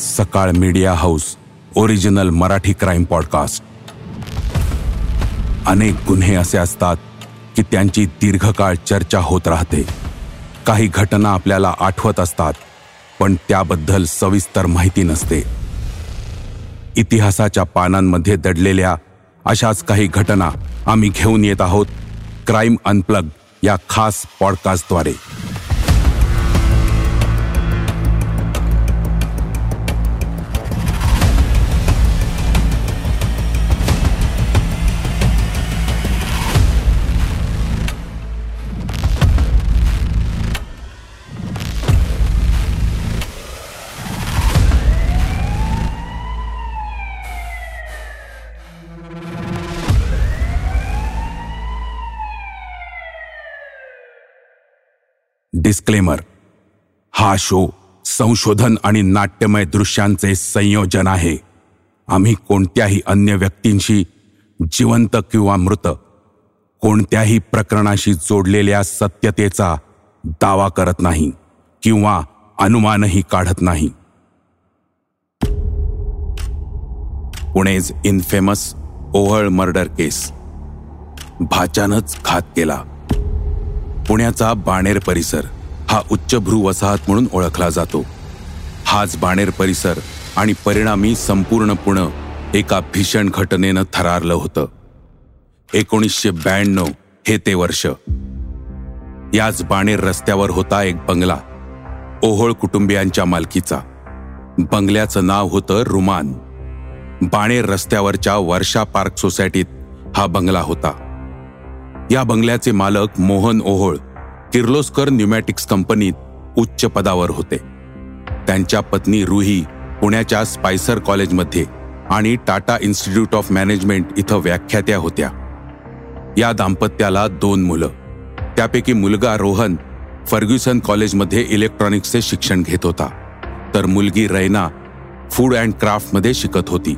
Sakal media house original Marathi crime podcast. अनेक गुन्हे असे असतात की त्यांची दीर्घकाळ चर्चा होत राहते. काही घटना आपल्याला आठवत असतात पण त्याबद्दल सविस्तर माहिती नसते. इतिहासाच्या पानांमध्ये दडलेल्या अशाच काही घटना आम्ही घेऊन येत आहोत क्राईम अनप्लग या खास पॉडकास्टद्वारे. डिस्क्लेमर हा शो संशोधन आणि नाट्यमय दृश्यांचे संयोजन आहे. आम्ही कोणत्याही अन्य व्यक्तींशी जिवंत किंवा मृत कोणत्याही प्रकरणाशी जोडलेल्या सत्यतेचा दावा करत नाही किंवा अनुमानही काढत नाही. पुणेज इनफेमस ओहळ मर्डर केस भाच्यानंच घात केला. पुण्याचा बाणेर परिसर. हा उच्चभ्रू वसाहत म्हणून ओळखला जातो. हाच बाणेर परिसर आणि परिणामी संपूर्ण पुणे एका भीषण घटनेनं थरारलं होतं. एकोणीसशे ब्याण्णव हे ते वर्ष. याच बाणेर रस्त्यावर होता एक बंगला. ओहोळ कुटुंबियांच्या मालकीचा. बंगल्याचं नाव होतं रुमान. बाणेर रस्त्यावरच्या वर्षा पार्क सोसायटीत हा बंगला होता. या बंगल्याचे मालक मोहन ओहोळ किर्लोस्कर न्युमॅटिक्स कंपनीत उच्च पदावर होते. त्यांच्या पत्नी रुही पुण्याच्या स्पायसर कॉलेजमध्ये आणि टाटा इन्स्टिट्यूट ऑफ मॅनेजमेंट इथं व्याख्यात्या होत्या. या दाम्पत्याला दोन मुलं. त्यापैकी मुलगा रोहन फर्ग्युसन कॉलेजमध्ये इलेक्ट्रॉनिक्सचे शिक्षण घेत होता. तर मुलगी रैना फूड अँड क्राफ्टमध्ये शिकत होती.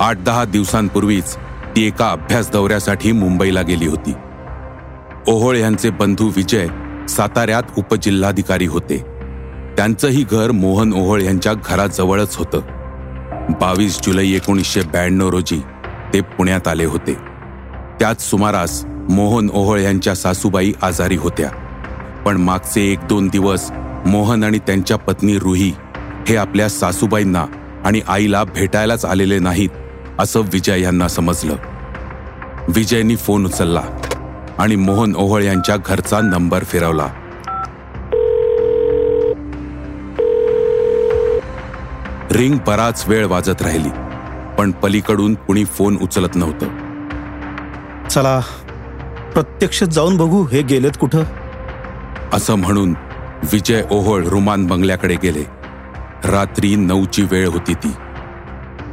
आठ दहा दिवसांपूर्वीच ती एका अभ्यास दौऱ्यासाठी मुंबईला गेली होती. ओहोळ यांचे बंधू विजय साताऱ्यात उपजिल्हाधिकारी होते. त्यांचंही घर मोहन ओहोळ यांच्या घराजवळच होतं. बावीस जुलै एकोणीसशे ब्याण्णव रोजी ते पुण्यात आले होते. त्याच सुमारास मोहन ओहोळ यांच्या सासूबाई आजारी होत्या. पण मागचे एक दोन दिवस मोहन आणि त्यांच्या पत्नी रुही हे आपल्या सासूबाईंना आणि आईला भेटायलाच आलेले नाहीत असं विजय यांना समजलं. विजयनी फोन उचलला. आणि मोहन ओहळ यांच्या घरचा नंबर फिरवला. रिंग बराच वेळ वाजत राहिली पण पलीकडून कुणी फोन उचलत नव्हतं. चला प्रत्यक्ष जाऊन बघू हे गेलेत कुठं. असं म्हणून विजय ओहोळ रुमान बंगल्याकडे गेले. रात्री नऊची वेळ होती ती.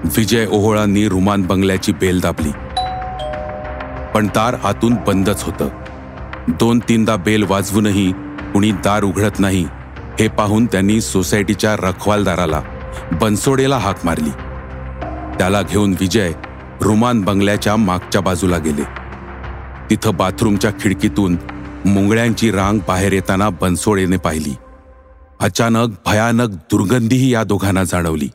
विजय ओहोळांनी रुमान बंगल्याची बेल दाबली. पण दार आतून बंदच होतं. दोन तीनदा बेल वाजवूनही कुणी दार उघडत नाही हे पाहून त्यांनी सोसायटीच्या रखवालदाराला बनसोडेला हाक मारली. त्याला घेऊन विजय रुमान बंगल्याच्या मागच्या बाजूला गेले. तिथं बाथरूमच्या खिडकीतून मुंगळ्यांची रांग बाहेर येताना बनसोडेने पाहिली. अचानक भयानक दुर्गंधीही या दोघांना जाणवली.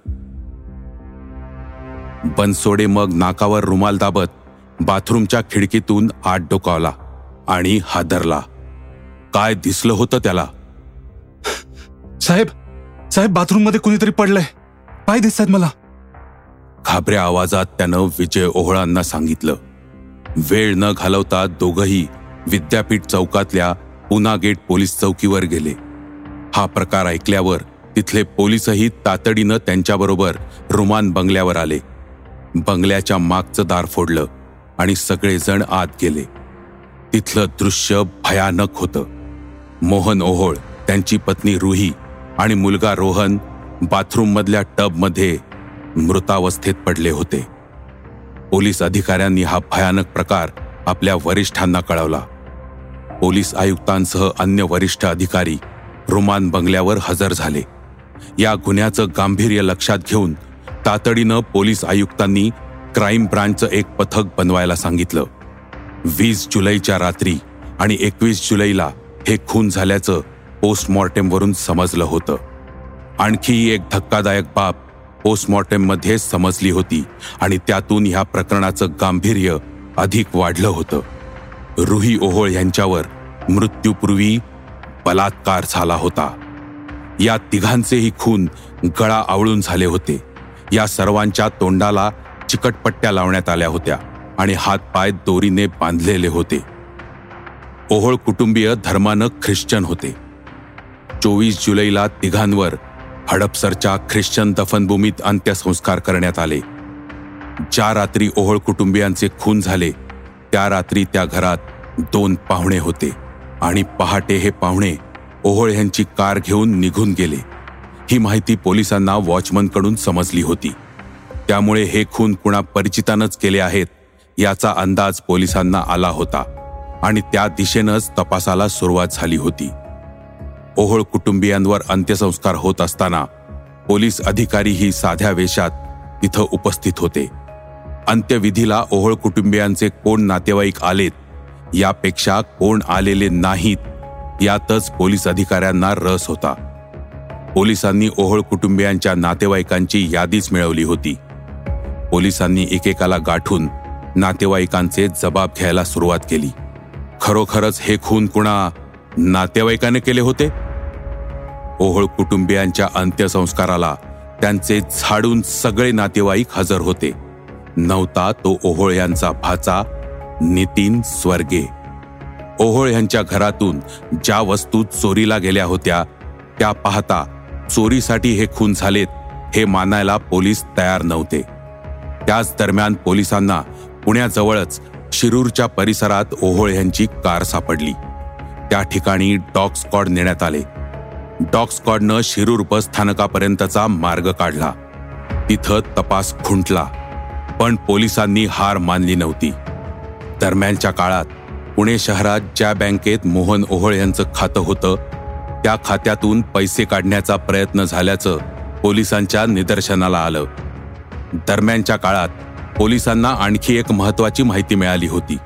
बनसोडे मग नाकावर रुमाल दाबत बाथरूमच्या खिडकीतून आत डोकावला आणि हादरला. काय दिसलं होतं त्याला? साहेब साहेब बाथरूममध्ये कुणीतरी पडलंय. पाय दिसतात मला? घाबऱ्या आवाजात त्यानं विजय ओहळांना सांगितलं. वेळ न घालवता दोघही विद्यापीठ चौकातल्या पुना गेट पोलीस चौकीवर गेले. हा प्रकार ऐकल्यावर तिथले पोलीसही तातडीनं त्यांच्याबरोबर रुमान बंगल्यावर आले. बंगल्याच्या मागचं दार फोडलं. आणि सगळेजण आत गेले. तिथलं दृश्य भयानक होतं. मोहन ओहोळ त्यांची पत्नी रुही आणि मुलगा रोहन बाथरूममधल्या टबमध्ये मृतावस्थेत पडले होते. पोलीस अधिकाऱ्यांनी हा भयानक प्रकार आपल्या वरिष्ठांना कळवला. पोलीस आयुक्तांसह अन्य वरिष्ठ अधिकारी रोमान बंगल्यावर हजर झाले. या गुन्ह्याचं गांभीर्य लक्षात घेऊन तातडीनं पोलीस आयुक्तांनी क्राईम ब्रांचचं एक पथक बनवायला सांगितलं. वीस जुलैच्या रात्री आणि एकवीस जुलैला हे खून झाल्याचं पोस्टमॉर्टेमवरून समजलं होतं. आणखी एक धक्कादायक बाब पोस्टमॉर्टेममध्ये समजली होती आणि त्यातून ह्या प्रकरणाचं गांभीर्य अधिक वाढलं होतं. रुही ओहोळ यांच्यावर मृत्यूपूर्वी बलात्कार झाला होता. या तिघांचेही खून गळा आवळून झाले होते. या सर्वांच्या तोंडाला चिकटपट्ट्या लावण्यात आल्या होत्या आणि हातपाय दोरीने बांधलेले होते. ओहोळ कुटुंबीय धर्मानं ख्रिश्चन होते. चोवीस जुलैला तिघांवर हडपसरच्या ख्रिश्चन दफनभूमीत अंत्यसंस्कार करण्यात आले. ज्या रात्री ओहोळ कुटुंबियांचे खून झाले त्या रात्री त्या घरात दोन पाहुणे होते आणि पहाटे हे पाहुणे ओहोळ यांची कार घेऊन निघून गेले. ही माहिती पोलिसांना वॉचमनकडून समजली होती. त्यामुळे हे खून कुणा परिचितानच केले आहेत याचा अंदाज पोलिसांना आला होता आणि त्या दिशेनंच तपासाला सुरुवात झाली होती. ओहोळ कुटुंबियांवर अंत्यसंस्कार होत असताना पोलीस अधिकारीही साध्या वेशात तिथं उपस्थित होते. अंत्यविधीला ओहोळ कुटुंबियांचे कोण नातेवाईक आलेत यापेक्षा कोण आलेले नाहीत यातच पोलीस अधिकाऱ्यांना रस होता. पोलिसांनी ओहोळ कुटुंबियांच्या नातेवाईकांची यादीच मिळवली होती. पोलिसांनी एकेकाला गाठून नातेवाईकांचे जबाब घ्यायला सुरुवात केली. खरोखरच हे खून कुणा नातेवाईकाने केले होते? ओहोळ कुटुंबियांच्या अंत्यसंस्काराला त्यांचे झाडून सगळे नातेवाईक हजर होते. नव्हता तो ओहोळ यांचा भाचा नितीन स्वर्गे. ओहोळ यांच्या घरातून ज्या वस्तू चोरीला गेल्या होत्या त्या पाहता चोरीसाठी हे खून झालेत हे मानायला पोलीस तयार नव्हते. त्याच दरम्यान पोलिसांना पुण्याजवळच शिरूरच्या परिसरात ओहोळ यांची कार सापडली. त्या ठिकाणी डॉग स्क्वॉड नेण्यात आले. डॉग स्क्वॉडनं शिरूर बस स्थानकापर्यंतचा मार्ग काढला. तिथं तपास खुंटला पण पोलिसांनी हार मानली नव्हती. दरम्यानच्या काळात पुणे शहरात ज्या बँकेत मोहन ओहोळ यांचं खातं होतं त्या खात्यातून पैसे काढण्याचा प्रयत्न झाल्याचं पोलिसांच्या निदर्शनाला आलं. दरम्यानच्या काळात पोलिसांना आणखी एक महत्वाची माहिती मिळाली होती.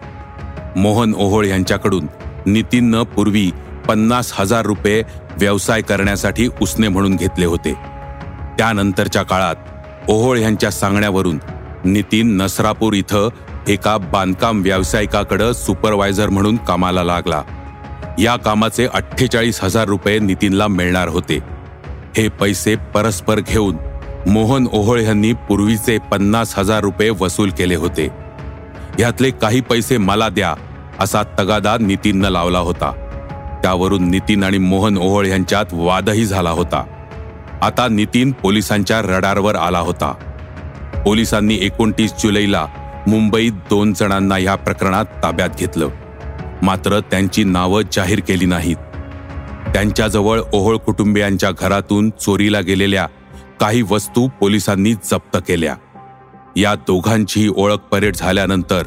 मोहन ओहोळ यांच्याकडून नितीननं पूर्वी पन्नास हजार रुपये व्यवसाय करण्यासाठी उसने म्हणून घेतले होते. त्यानंतरच्या काळात ओहोळ यांच्या सांगण्यावरून नितीन नसरापूर इथं एका बांधकाम व्यावसायिकाकडं सुपरवायझर म्हणून कामाला लागला. या कामाचे अठ्ठेचाळीस हजार रुपये नितीनला मिळणार होते. हे पैसे परस्पर घेऊन मोहन ओहोळ यांनी पूर्वीचे पन्नास हजार रुपये वसूल केले होते. यातले काही पैसे मला द्या असा तगादा नितीननं लावला होता. त्यावरून नितीन आणि मोहन ओहोळ यांच्यात वादही झाला होता. आता नितीन पोलिसांच्या रडारवर आला होता. पोलिसांनी एकोणतीस जुलैला मुंबईत दोन जणांना या प्रकरणात ताब्यात घेतलं. मात्र त्यांची नावं जाहीर केली नाहीत. त्यांच्याजवळ ओहोळ कुटुंबियांच्या घरातून चोरीला गेलेल्या काही वस्तू पोलिसांनी जप्त केल्या. या दोघांची ओळख परेड झाल्यानंतर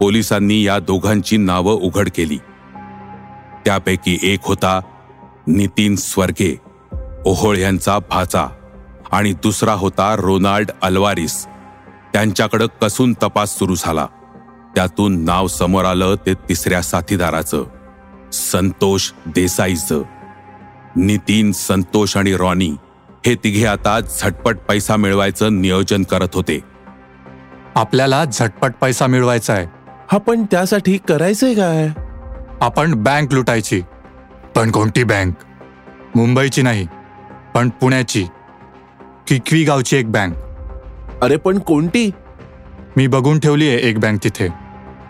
पोलिसांनी या दोघांची नावं उघड केली. त्यापैकी एक होता नितीन स्वर्गे ओहोळ यांचा भाचा आणि दुसरा होता रोनाल्ड अल्वारिस. त्यांच्याकडं कसून तपास सुरू झाला. त्यातून नाव समोर आलं ते तिसऱ्या साथीदाराचं संतोष देसाईचं. नितीन संतोष आणि रॉनी हे तिघे आता झटपट पैसा मिळवायचं नियोजन करत होते. आपल्याला झटपट पैसा मिळवायचा आहे हा पण त्यासाठी करायचंय काय? आपण बँक लुटायची पण कोणती बँक? मुंबईची नाही पण पुण्याची. किकवी गावची एक बँक. अरे पण कोणती? मी बघून ठेवली आहे एक बँक तिथे.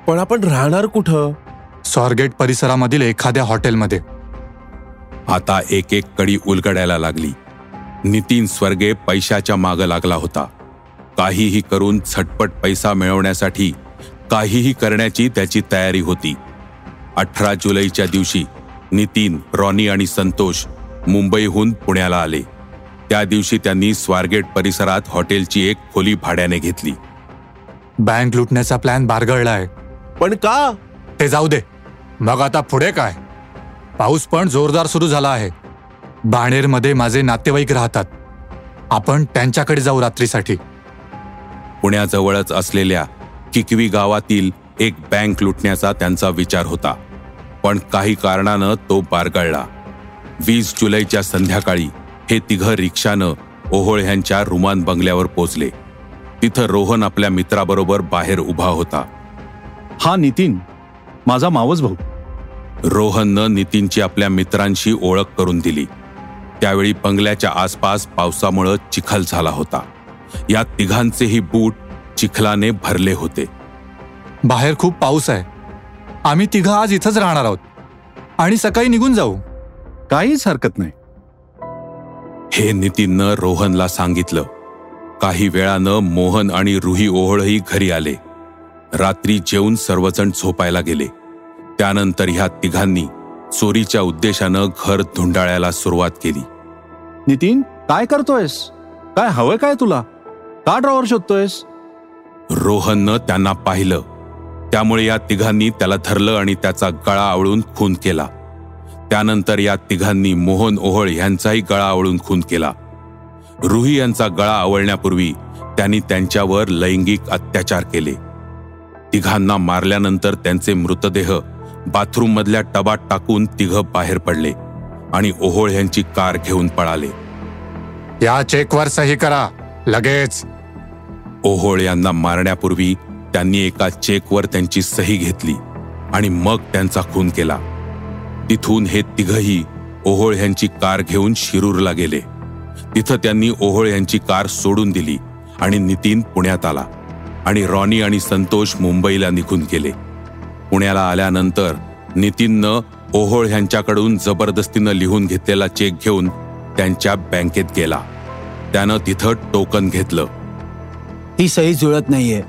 पण आपण राहणार कुठं? स्वारगेट परिसरामधील एखाद्या हॉटेलमध्ये. आता एक एक कडी उलगडायला लागली. नितीन स्वर्गे पैशाच्या मागं लागला होता. काहीही करून झटपट पैसा मिळवण्यासाठी काहीही करण्याची त्याची तयारी होती. अठरा जुलैच्या दिवशी नितीन रॉनी आणि संतोष मुंबईहून पुण्याला आले. त्या दिवशी त्यांनी स्वारगेट परिसरात हॉटेलची एक खोली भाड्याने घेतली. बँक लुटण्याचा प्लॅन बारगळलाय. पण का? ते जाऊ दे. मग आता पुढे काय? पाऊस पण जोरदार सुरू झाला आहे. बाणेरमध्ये माझे नातेवाईक राहतात. आपण त्यांच्याकडे जाऊ रात्रीसाठी. पुण्याजवळच असलेल्या किकवी गावातील एक बँक लुटण्याचा त्यांचा विचार होता. पण काही कारणानं तो बारगळला. वीस जुलैच्या संध्याकाळी हे तिघं रिक्षानं ओहोळ ह्यांच्या रुमान बंगल्यावर पोचले. तिथं रोहन आपल्या मित्राबरोबर बाहेर उभा होता. हा नितीन माझा मावस भाऊ रोहननं नितीनची आपल्या मित्रांशी ओळख करून दिली. त्यावेळी बंगल्याच्या आसपास पावसामुळं चिखल झाला होता. या तिघांचेही बूट चिखलाने भरले होते. बाहेर खूप पाऊस आहे. आम्ही तिघं आज इथंच राहणार आहोत. आणि सकाळी निघून जाऊ. काहीच हरकत नाही. हे नितीननं रोहनला सांगितलं. काही वेळानं मोहन आणि रुही ओहळही घरी आले. रात्री जेवून सर्वजण झोपायला गेले. त्यानंतर ह्या तिघांनी चोरीच्या उद्देशानं घर धुंडाळायला सुरुवात केली. नितीन काय करतोयस? काय हवंय काय तुला? का ड्रॉवर शोधतोयस? रोहननं त्यांना पाहिलं. त्यामुळे या तिघांनी त्याला धरलं आणि त्याचा गळा आवळून खून केला. त्यानंतर या तिघांनी मोहन ओहळ यांचाही गळा आवळून खून केला. रुही यांचा गळा आवळण्यापूर्वी त्यांनी त्यांच्यावर लैंगिक अत्याचार केले. तिघांना मारल्यानंतर त्यांचे मृतदेह बाथरूम मधल्या टबात टाकून तिघं बाहेर पडले आणि ओहोळ यांची कार घेऊन पळाले. या चेकवर सही करा लगेच. ओहोळ यांना मारण्यापूर्वी त्यांनी एका चेकवर त्यांची सही घेतली आणि मग त्यांचा खून केला. तिथून हे तिघही ओहोळ यांची कार घेऊन शिरूरला गेले. तिथं त्यांनी ओहोळ यांची कार सोडून दिली आणि नितीन पुण्यात आला आणि रॉनी आणि संतोष मुंबईला निघून गेले. पुण्याला आल्यानंतर नितीननं ओहोळ यांच्याकडून जबरदस्तीनं लिहून घेतलेला चेक घेऊन त्यांच्या बँकेत गेला. त्यानं तिथं टोकन घेतलं. ही सही जुळत नाहीये.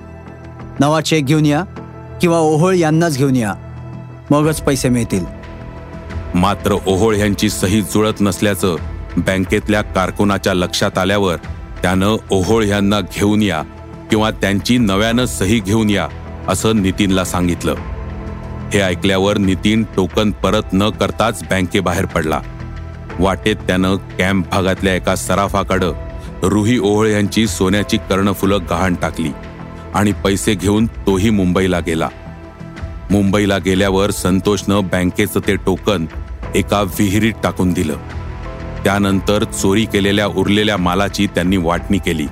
नवा चेक घेऊन या किंवा ओहोळ यांनाच घेऊन या. मगच पैसे मिळतील. मात्र ओहोळ यांची सही जुळत नसल्याचं बँकेतल्या कारकुनाच्या लक्षात आल्यावर त्यानं ओहोळ यांना घेऊन या किंवा त्यांची नव्यानं सही घेऊन या असं नितीनला सांगितलं. हे ऐकल्यावर नितीन टोकन परत न करताच बँकेबाहेर पडला. वाटेत त्यानं कॅम्प भागातल्या एका सराफाकडं रुही ओहळ यांची सोन्याची कर्णफुलं गहाण टाकली आणि पैसे घेऊन तोही मुंबईला गेला. मुंबईला गेल्यावर संतोषनं बँकेचं ते टोकन एका विहिरीत टाकून दिलं. त्यानंतर चोरी केलेल्या उरलेल्या मालाची त्यांनी वाटणी केली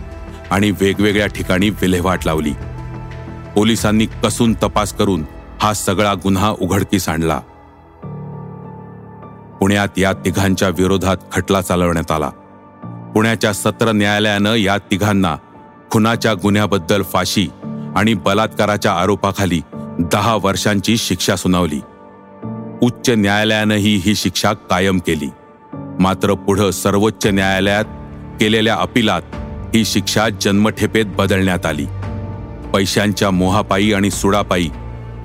आणि वेगवेगळ्या ठिकाणी विल्हेवाट लावली. पोलिसांनी कसून तपास करून हा सगळा गुन्हा उघडकीस आणला. पुण्यात या तिघांच्या विरोधात खटला चालवण्यात आला. पुण्याच्या सत्र न्यायालयानं या तिघांना खुनाच्या गुन्ह्याबद्दल फाशी आणि बलात्काराच्या आरोपाखाली दहा वर्षांची शिक्षा सुनावली. उच्च न्यायालयानंही ही शिक्षा कायम केली. मात्र पुढं सर्वोच्च न्यायालयात केलेल्या अपिलात ही शिक्षा जन्मठेपेत बदलण्यात आली. पैशांच्या मोहापायी आणि सुडापायी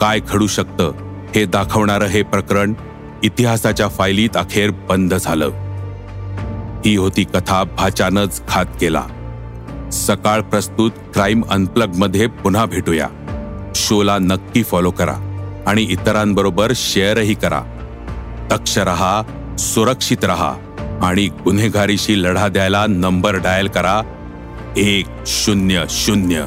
काय घडू शकतं हे दाखवणारं हे प्रकरण इतिहासाच्या फायलीत अखेर बंद झालं. ही होती कथा भाच्यानंच घात केला. सकाळ प्रस्तुत क्राईम अनप्लगमध्ये पुन्हा भेटूया. शोला नक्की फॉलो करा आणि इतरांबरोबर शेअरही करा. दक्ष रहा सुरक्षित रहा आणि गुन्हेगारीशी लढा द्यायला नंबर डायल करा. एक शून्य शून्य.